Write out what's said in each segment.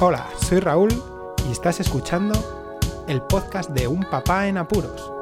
Hola, soy Raúl y estás escuchando el podcast de Un Papá en Apuros.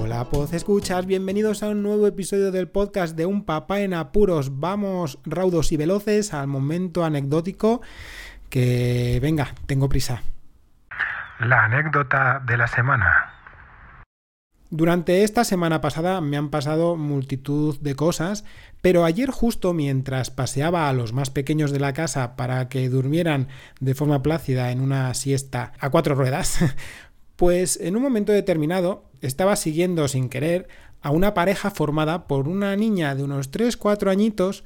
Hola, Poz Escuchas, bienvenidos a un nuevo episodio del podcast de Un Papá en Apuros. Vamos raudos y veloces al momento anecdótico que venga, tengo prisa. La anécdota de la semana. Durante esta semana pasada me han pasado multitud de cosas, pero ayer justo mientras paseaba a los más pequeños de la casa para que durmieran de forma plácida en una siesta a cuatro ruedas, pues en un momento determinado estaba siguiendo sin querer a una pareja formada por una niña de unos 3-4 añitos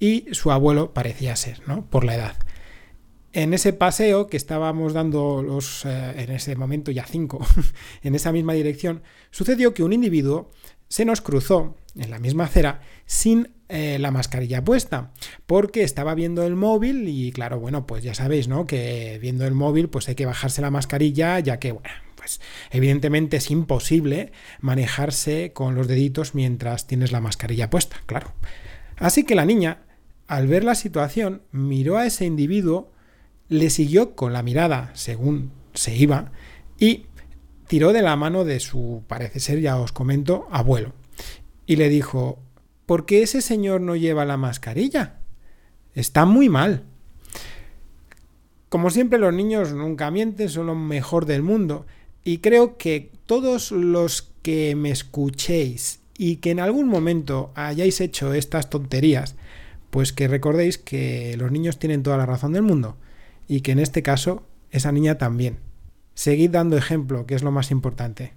y su abuelo parecía ser, ¿no? Por la edad. En ese paseo que estábamos dando los, eh, en ese momento ya cinco, en esa misma dirección, sucedió que un individuo se nos cruzó en la misma acera sin eh, la mascarilla puesta, porque estaba viendo el móvil y claro, bueno, pues ya sabéis, ¿no? Que viendo el móvil pues hay que bajarse la mascarilla, ya que, bueno, pues evidentemente es imposible manejarse con los deditos mientras tienes la mascarilla puesta, claro. Así que la niña, al ver la situación, miró a ese individuo le siguió con la mirada según se iba y tiró de la mano de su, parece ser, ya os comento, abuelo. Y le dijo, ¿por qué ese señor no lleva la mascarilla? Está muy mal. Como siempre los niños nunca mienten, son lo mejor del mundo. Y creo que todos los que me escuchéis y que en algún momento hayáis hecho estas tonterías, pues que recordéis que los niños tienen toda la razón del mundo y que en este caso esa niña también. Seguid dando ejemplo, que es lo más importante.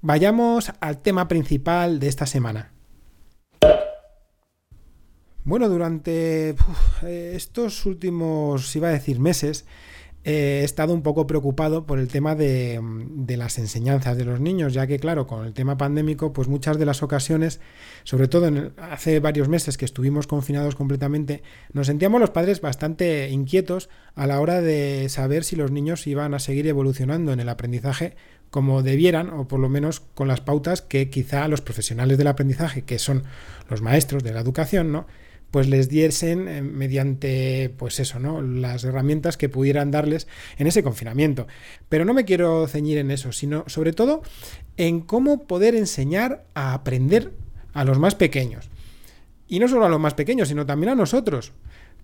Vayamos al tema principal de esta semana. Bueno, durante estos últimos, iba a decir meses, he estado un poco preocupado por el tema de, de, las enseñanzas de los niños, ya que claro, con el tema pandémico, pues muchas de las ocasiones, sobre todo en hace varios meses que estuvimos confinados completamente, nos sentíamos los padres bastante inquietos a la hora de saber si los niños iban a seguir evolucionando en el aprendizaje como debieran, o por lo menos con las pautas que quizá los profesionales del aprendizaje, que son los maestros de la educación, ¿no? Pues les diesen eh, mediante pues eso, ¿no? las herramientas que pudieran darles en ese confinamiento. Pero no me quiero ceñir en eso, sino sobre todo en cómo poder enseñar a aprender a los más pequeños. Y no solo a los más pequeños, sino también a nosotros.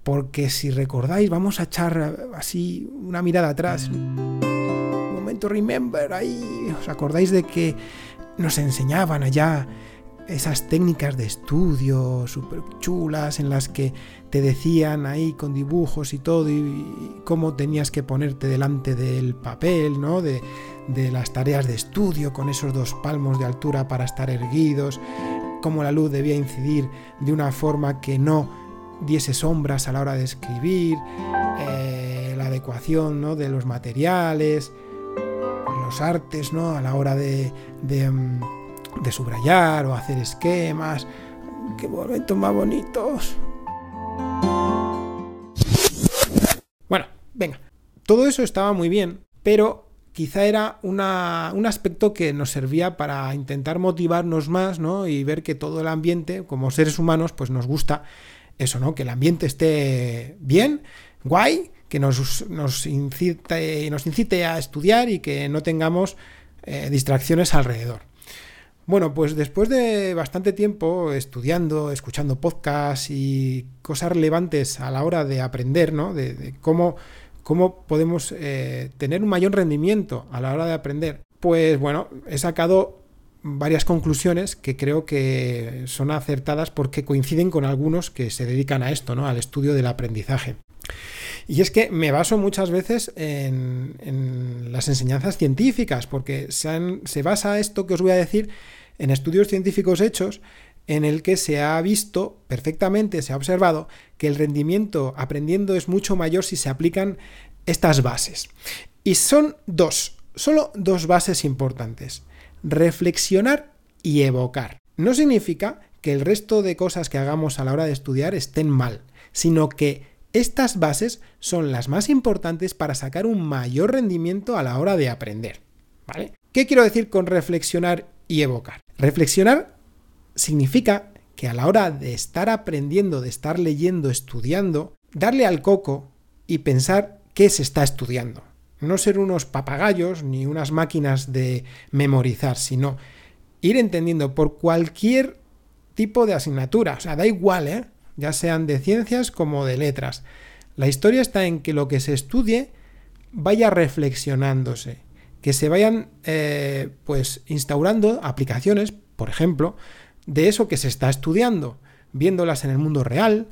Porque si recordáis, vamos a echar así una mirada atrás. Un momento, remember, ahí. ¿Os acordáis de que nos enseñaban allá esas técnicas de estudio súper chulas en las que te decían ahí con dibujos y todo y, cómo tenías que ponerte delante del papel, ¿no? De, de, las tareas de estudio con esos dos palmos de altura para estar erguidos, cómo la luz debía incidir de una forma que no diese sombras a la hora de escribir, eh, la adecuación ¿no? de los materiales, los artes, ¿no? A la hora de... de de subrayar o hacer esquemas. ¡Qué momentos más bonitos! Bueno, venga. Todo eso estaba muy bien, pero quizá era una, un aspecto que nos servía para intentar motivarnos más, ¿no? Y ver que todo el ambiente, como seres humanos, pues nos gusta eso, ¿no? Que el ambiente esté bien, guay, que nos, nos, incite, nos incite a estudiar y que no tengamos eh, distracciones alrededor. Bueno, pues después de bastante tiempo estudiando, escuchando podcasts y cosas relevantes a la hora de aprender, ¿no? De, cómo, cómo podemos eh, tener un mayor rendimiento a la hora de aprender, pues bueno, he sacado varias conclusiones que creo que son acertadas porque coinciden con algunos que se dedican a esto, ¿no? Al estudio del aprendizaje. Y es que me baso muchas veces en, las enseñanzas científicas, porque se, se basa esto que os voy a decir en estudios científicos hechos en el que se ha visto perfectamente, se ha observado que el rendimiento aprendiendo es mucho mayor si se aplican estas bases. Y son dos, solo dos bases importantes. Reflexionar y evocar. No significa que el resto de cosas que hagamos a la hora de estudiar estén mal, sino que estas bases son las más importantes para sacar un mayor rendimiento a la hora de aprender. ¿Vale? ¿Qué quiero decir con reflexionar y evocar? Reflexionar significa que a la hora de estar aprendiendo, de estar leyendo, estudiando, darle al coco y pensar qué se está estudiando. No ser unos papagayos ni unas máquinas de memorizar, sino ir entendiendo por cualquier tipo de asignatura. O sea, da igual, ¿eh? Ya sean de ciencias como de letras. La historia está en que lo que se estudie vaya reflexionándose, que se vayan eh, pues instaurando aplicaciones, por ejemplo, de eso que se está estudiando, viéndolas en el mundo real,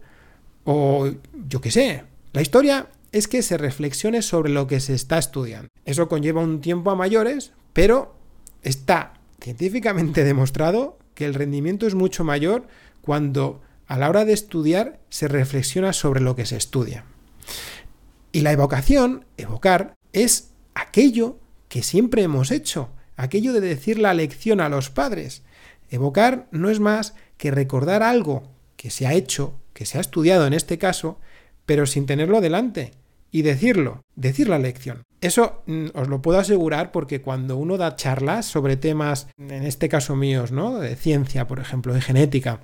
o yo qué sé. La historia es que se reflexione sobre lo que se está estudiando. Eso conlleva un tiempo a mayores, pero está científicamente demostrado que el rendimiento es mucho mayor cuando a la hora de estudiar se reflexiona sobre lo que se estudia. Y la evocación, evocar, es aquello que siempre hemos hecho, aquello de decir la lección a los padres. Evocar no es más que recordar algo que se ha hecho, que se ha estudiado en este caso, pero sin tenerlo delante y decirlo, decir la lección. Eso mm, os lo puedo asegurar porque cuando uno da charlas sobre temas, en este caso míos, ¿no? De ciencia, por ejemplo, de genética,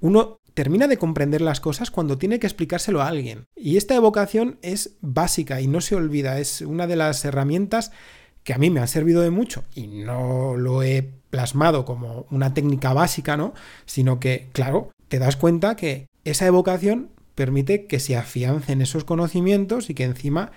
uno termina de comprender las cosas cuando tiene que explicárselo a alguien. Y esta evocación es básica y no se olvida, es una de las herramientas que a mí me han servido de mucho y no lo he plasmado como una técnica básica, ¿no? Sino que, claro, te das cuenta que esa evocación permite que se afiancen esos conocimientos y que encima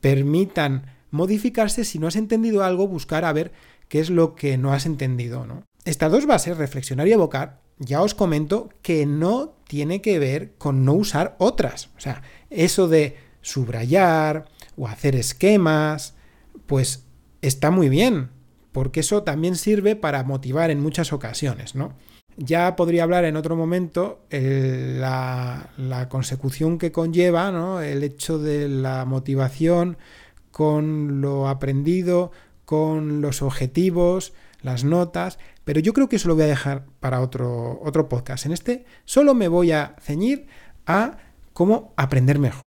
permitan modificarse si no has entendido algo, buscar a ver qué es lo que no has entendido, ¿no? Estas dos bases, reflexionar y evocar, ya os comento que no tiene que ver con no usar otras. O sea, eso de subrayar o hacer esquemas, pues está muy bien, porque eso también sirve para motivar en muchas ocasiones, ¿no? Ya podría hablar en otro momento la, la, consecución que conlleva, ¿no? El hecho de la motivación con lo aprendido, con los objetivos, las notas, pero yo creo que eso lo voy a dejar para otro, otro podcast. En este solo me voy a ceñir a cómo aprender mejor.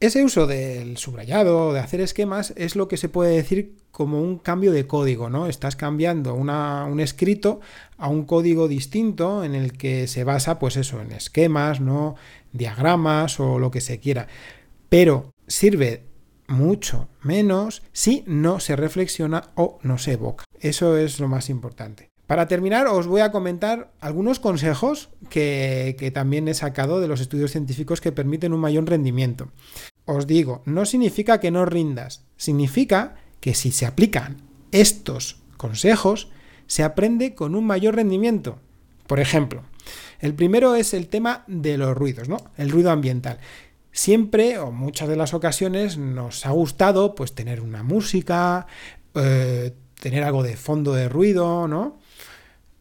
Ese uso del subrayado, de hacer esquemas, es lo que se puede decir como un cambio de código, ¿no? Estás cambiando un escrito a un código distinto en el que se basa, pues eso, en esquemas, ¿no? Diagramas o lo que se quiera. Pero sirve mucho menos si no se reflexiona o no se evoca. Eso es lo más importante. Para terminar, os voy a comentar algunos consejos que, también he sacado de los estudios científicos que permiten un mayor rendimiento. Os digo, no significa que no rindas, significa que si se aplican estos consejos, se aprende con un mayor rendimiento. Por ejemplo, el primero es el tema de los ruidos, ¿no? El ruido ambiental. Siempre o muchas de las ocasiones nos ha gustado pues tener una música, eh, tener algo de fondo de ruido, ¿no?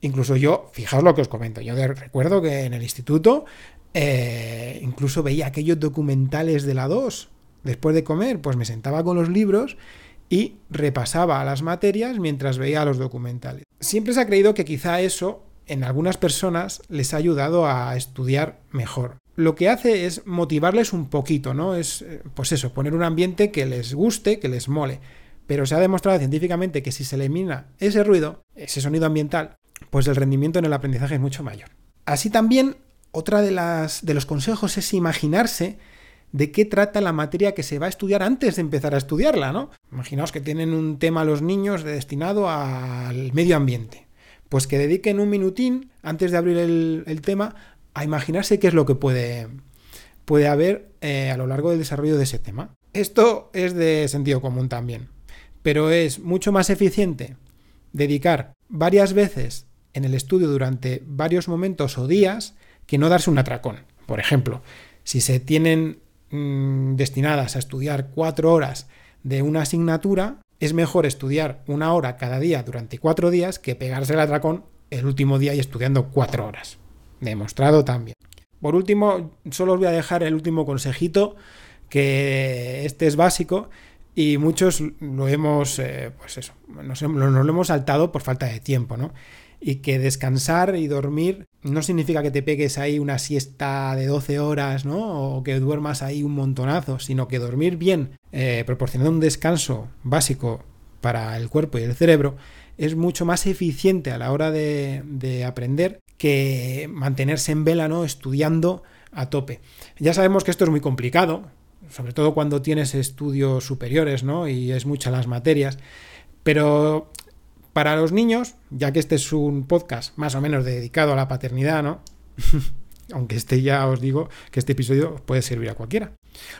Incluso yo, fijaos lo que os comento, yo recuerdo que en el instituto eh, incluso veía aquellos documentales de la 2 después de comer, pues me sentaba con los libros y repasaba las materias mientras veía los documentales. Siempre se ha creído que quizá eso en algunas personas les ha ayudado a estudiar mejor. Lo que hace es motivarles un poquito, ¿no? Es, eh, pues eso, poner un ambiente que les guste, que les mole. Pero se ha demostrado científicamente que si se elimina ese ruido, ese sonido ambiental, pues el rendimiento en el aprendizaje es mucho mayor. Así también, otra de, las, de los consejos es imaginarse de qué trata la materia que se va a estudiar antes de empezar a estudiarla, ¿no? Imaginaos que tienen un tema los niños destinado al medio ambiente. Pues que dediquen un minutín antes de abrir el, tema a imaginarse qué es lo que puede, puede haber eh, a lo largo del desarrollo de ese tema. Esto es de sentido común también, pero es mucho más eficiente dedicar varias veces en el estudio durante varios momentos o días que no darse un atracón. Por ejemplo, si se tienen mm, destinadas a estudiar cuatro horas de una asignatura, es mejor estudiar una hora cada día durante cuatro días que pegarse el atracón el último día y estudiando cuatro horas. Demostrado también. Por último, solo os voy a dejar el último consejito, que este es básico y muchos lo hemos, eh, pues eso, nos, lo hemos saltado por falta de tiempo, ¿no? Y que descansar y dormir no significa que te pegues ahí una siesta de 12 horas, ¿no? O que duermas ahí un montonazo, sino que dormir bien, eh, proporcionando un descanso básico para el cuerpo y el cerebro, es mucho más eficiente a la hora de, de aprender que mantenerse en vela, ¿no? Estudiando a tope. Ya sabemos que esto es muy complicado, sobre todo cuando tienes estudios superiores, ¿no? Y es muchas las materias. Pero para los niños, ya que este es un podcast más o menos dedicado a la paternidad, ¿no? Aunque este ya os digo que este episodio puede servir a cualquiera.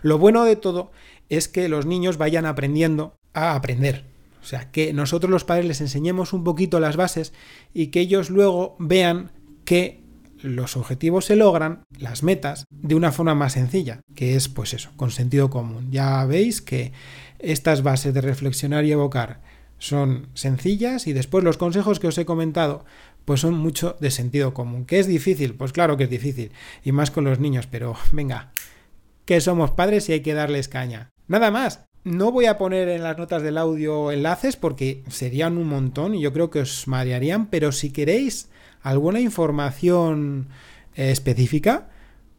Lo bueno de todo es que los niños vayan aprendiendo a aprender. O sea, que nosotros los padres les enseñemos un poquito las bases y que ellos luego vean que los objetivos se logran, las metas, de una forma más sencilla, que es pues eso, con sentido común. Ya veis que estas bases de reflexionar y evocar son sencillas y después los consejos que os he comentado pues son mucho de sentido común. ¿Que es difícil? Pues claro que es difícil, y más con los niños, pero venga, que somos padres y hay que darles caña. Nada más, no voy a poner en las notas del audio enlaces porque serían un montón y yo creo que os marearían, pero si queréis alguna información eh, específica,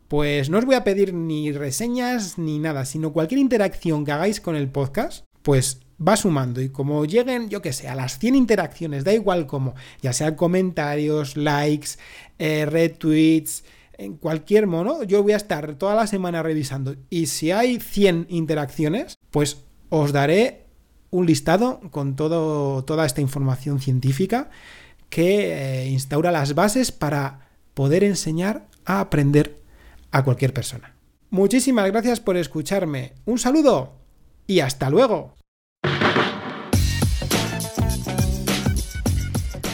pues no os voy a pedir ni reseñas ni nada, sino cualquier interacción que hagáis con el podcast, pues va sumando y como lleguen, yo que sé, a las 100 interacciones, da igual cómo, ya sean comentarios, likes, eh, retweets, en cualquier mono, yo voy a estar toda la semana revisando y si hay 100 interacciones, pues os daré un listado con todo, toda esta información científica que eh, instaura las bases para poder enseñar a aprender a cualquier persona. Muchísimas gracias por escucharme. Un saludo y hasta luego.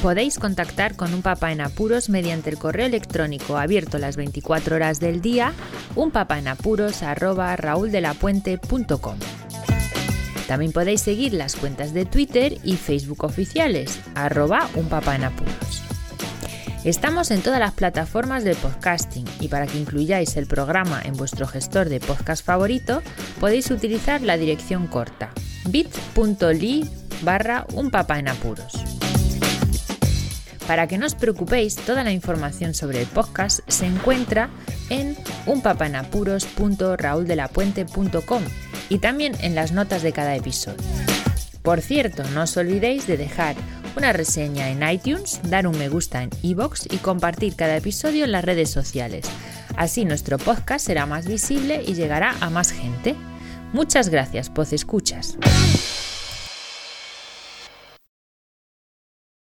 Podéis contactar con un papá en apuros mediante el correo electrónico abierto las 24 horas del día, unpapaenapuros@rauldelapuente.com. También podéis seguir las cuentas de Twitter y Facebook oficiales, arroba unpapaenapuros. Estamos en todas las plataformas de podcasting y para que incluyáis el programa en vuestro gestor de podcast favorito podéis utilizar la dirección corta bit.ly barra. Para que no os preocupéis, toda la información sobre el podcast se encuentra en unpapaenapuros.rauldelapuente.com y también en las notas de cada episodio. Por cierto, no os olvidéis de dejar una reseña en iTunes, dar un me gusta en iBox y compartir cada episodio en las redes sociales. Así nuestro podcast será más visible y llegará a más gente. Muchas gracias, Poz Escuchas.